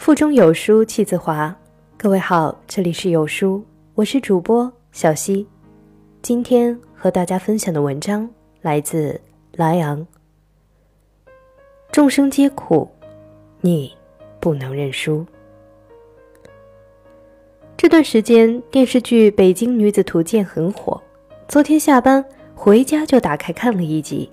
腹中有书气自华。各位好，这里是有书，我是主播小溪。今天和大家分享的文章来自莱昂。众生皆苦，你不能认输。这段时间电视剧《北京女子图鉴》很火，昨天下班回家就打开看了一集。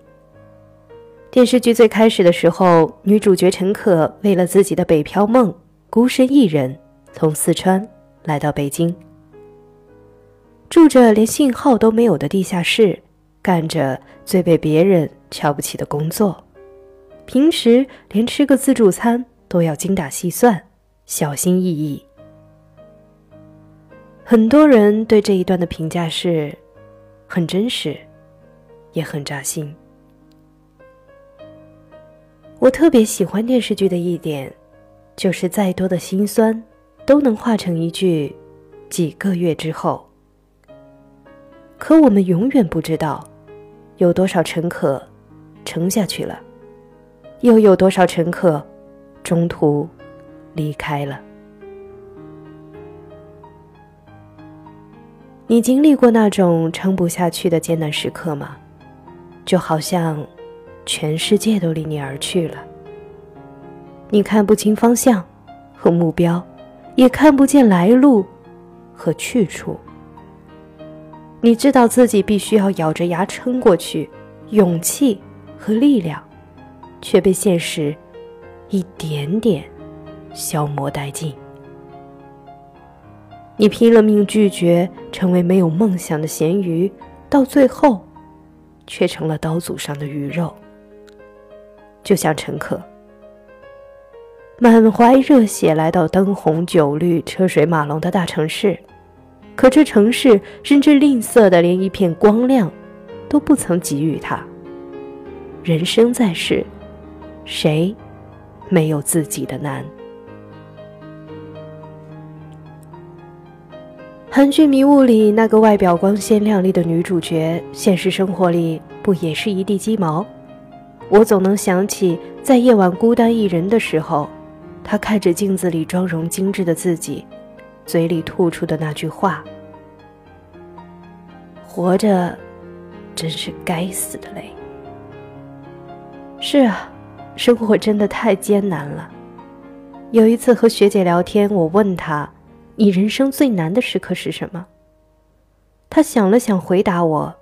电视剧最开始的时候，女主角陈可为了自己的北漂梦，孤身一人从四川来到北京，住着连信号都没有的地下室，干着最被别人瞧不起的工作，平时连吃个自助餐都要精打细算、小心翼翼。很多人对这一段的评价是，很真实，也很扎心。我特别喜欢电视剧的一点，就是再多的心酸，都能化成一句“几个月之后”。可我们永远不知道，有多少乘客撑下去了，又有多少乘客中途离开了。你经历过那种撑不下去的艰难时刻吗？就好像……全世界都离你而去了，你看不清方向和目标，也看不见来路和去处。你知道自己必须要咬着牙撑过去，勇气和力量，却被现实一点点消磨殆尽。你拼了命拒绝成为没有梦想的咸鱼，到最后，却成了刀俎上的鱼肉。就像乘客满怀热血来到灯红酒绿、车水马龙的大城市，可这城市甚至吝啬的连一片光亮都不曾给予他。人生在世，谁没有自己的难？韩剧《迷雾》里那个外表光鲜亮丽的女主角，现实生活里不也是一地鸡毛？我总能想起，在夜晚孤单一人的时候，他看着镜子里妆容精致的自己，嘴里吐出的那句话：“活着，真是该死的累。”是啊，生活真的太艰难了。有一次和学姐聊天，我问她：“你人生最难的时刻是什么？”她想了想，回答我：“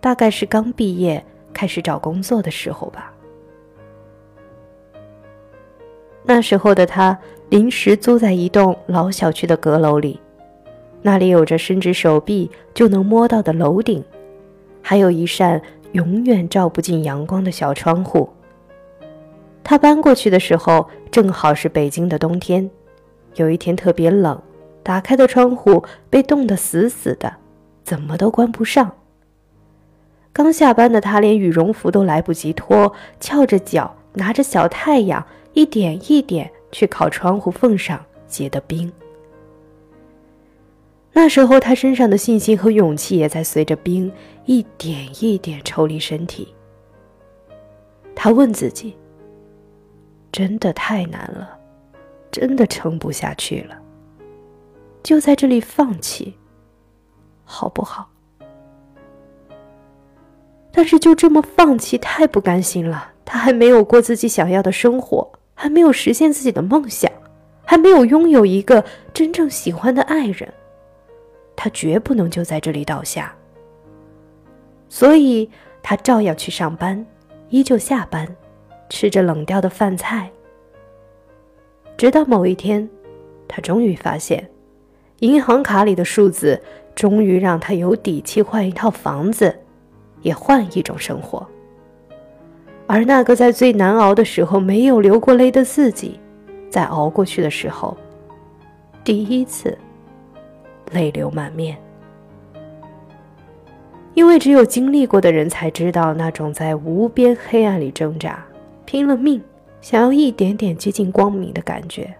大概是刚毕业。”开始找工作的时候吧。那时候的他临时租在一栋老小区的阁楼里，那里有着伸直手臂就能摸到的楼顶，还有一扇永远照不进阳光的小窗户。他搬过去的时候正好是北京的冬天，有一天特别冷，打开的窗户被冻得死死的，怎么都关不上。刚下班的他连羽绒服都来不及脱，翘着脚，拿着小太阳，一点一点去烤窗户缝上结的冰。那时候他身上的信心和勇气也在随着冰一点一点抽离身体。他问自己：“真的太难了，真的撑不下去了，就在这里放弃，好不好？”但是就这么放弃，太不甘心了。他还没有过自己想要的生活，还没有实现自己的梦想，还没有拥有一个真正喜欢的爱人，他绝不能就在这里倒下。所以，他照样去上班，依旧下班，吃着冷掉的饭菜。直到某一天，他终于发现，银行卡里的数字终于让他有底气换一套房子。也换一种生活，而那个在最难熬的时候没有流过泪的自己，在熬过去的时候，第一次泪流满面。因为只有经历过的人才知道那种在无边黑暗里挣扎、拼了命想要一点点接近光明的感觉。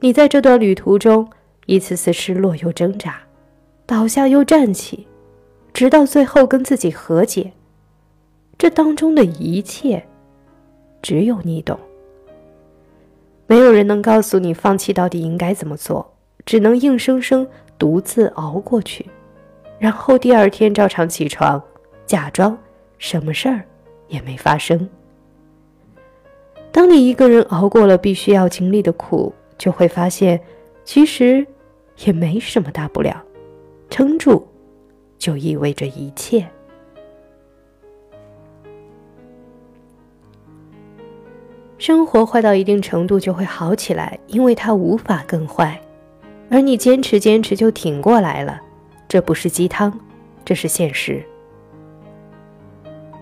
你在这段旅途中一次次失落又挣扎，倒下又站起。直到最后跟自己和解，这当中的一切，只有你懂。没有人能告诉你放弃到底应该怎么做，只能硬生生独自熬过去，然后第二天照常起床，假装什么事儿也没发生。当你一个人熬过了必须要经历的苦，就会发现，其实也没什么大不了，撑住，就意味着一切。生活坏到一定程度就会好起来，因为它无法更坏，而你坚持坚持就挺过来了。这不是鸡汤，这是现实。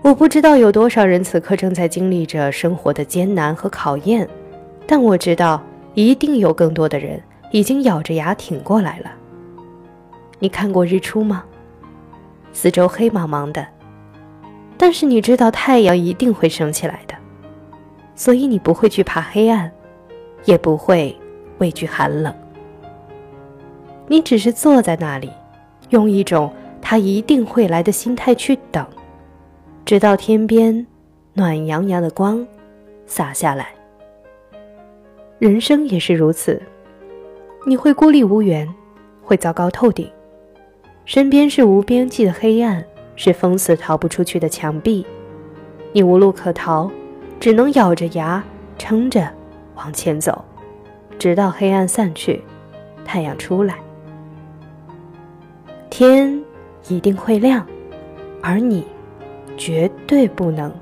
我不知道有多少人此刻正在经历着生活的艰难和考验，但我知道一定有更多的人已经咬着牙挺过来了。你看过日出吗？四周黑茫茫的，但是你知道太阳一定会升起来的。所以你不会惧怕黑暗，也不会畏惧寒冷。你只是坐在那里，用一种他一定会来的心态去等，直到天边暖洋洋的光洒下来。人生也是如此，你会孤立无援，会糟糕透顶，身边是无边际的黑暗，是封死逃不出去的墙壁，你无路可逃。只能咬着牙撑着往前走，直到黑暗散去，太阳出来，天一定会亮，而你绝对不能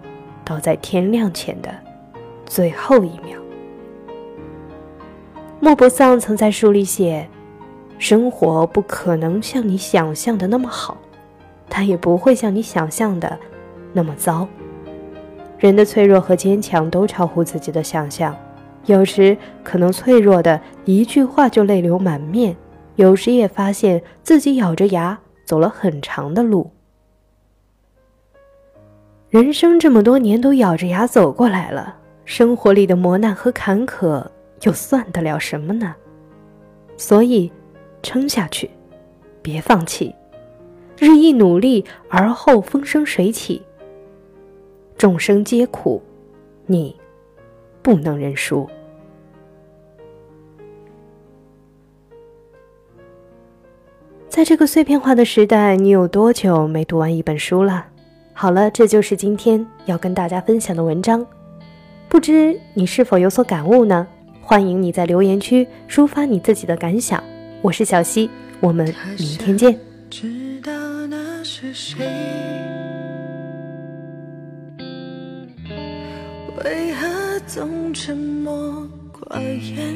倒在天亮前的最后一秒。莫泊桑曾在书里写：“生活不可能像你想象的那么好，它也不会像你想象的那么糟。”人的脆弱和坚强都超乎自己的想象，有时可能脆弱的一句话就泪流满面，有时也发现自己咬着牙走了很长的路。人生这么多年都咬着牙走过来了，生活里的磨难和坎坷又算得了什么呢？所以，撑下去，别放弃，日益努力，而后风生水起。众生皆苦，你不能认输。在这个碎片化的时代，你有多久没读完一本书了？好了，这就是今天要跟大家分享的文章。不知你是否有所感悟呢？欢迎你在留言区抒发你自己的感想。我是小溪，我们明天见。知道那是谁？为何总沉默寡言？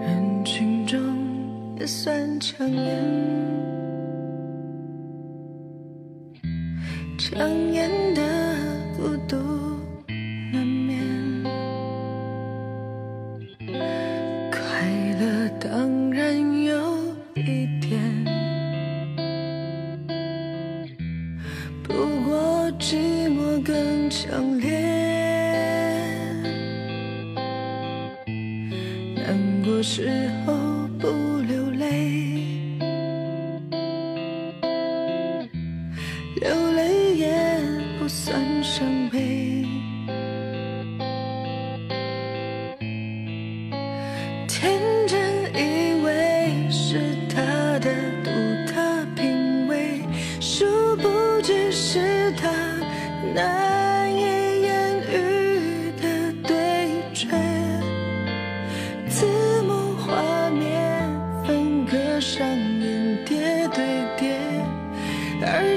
人群中也算抢眼，乐当然有一点。不过寂寞更强烈，难过时候不流泪，流泪也不算伤悲。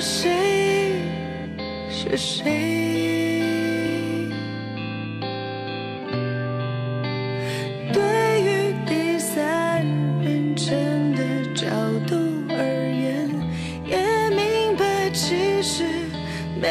谁？是谁？对于第三人称的角度而言也明白其实没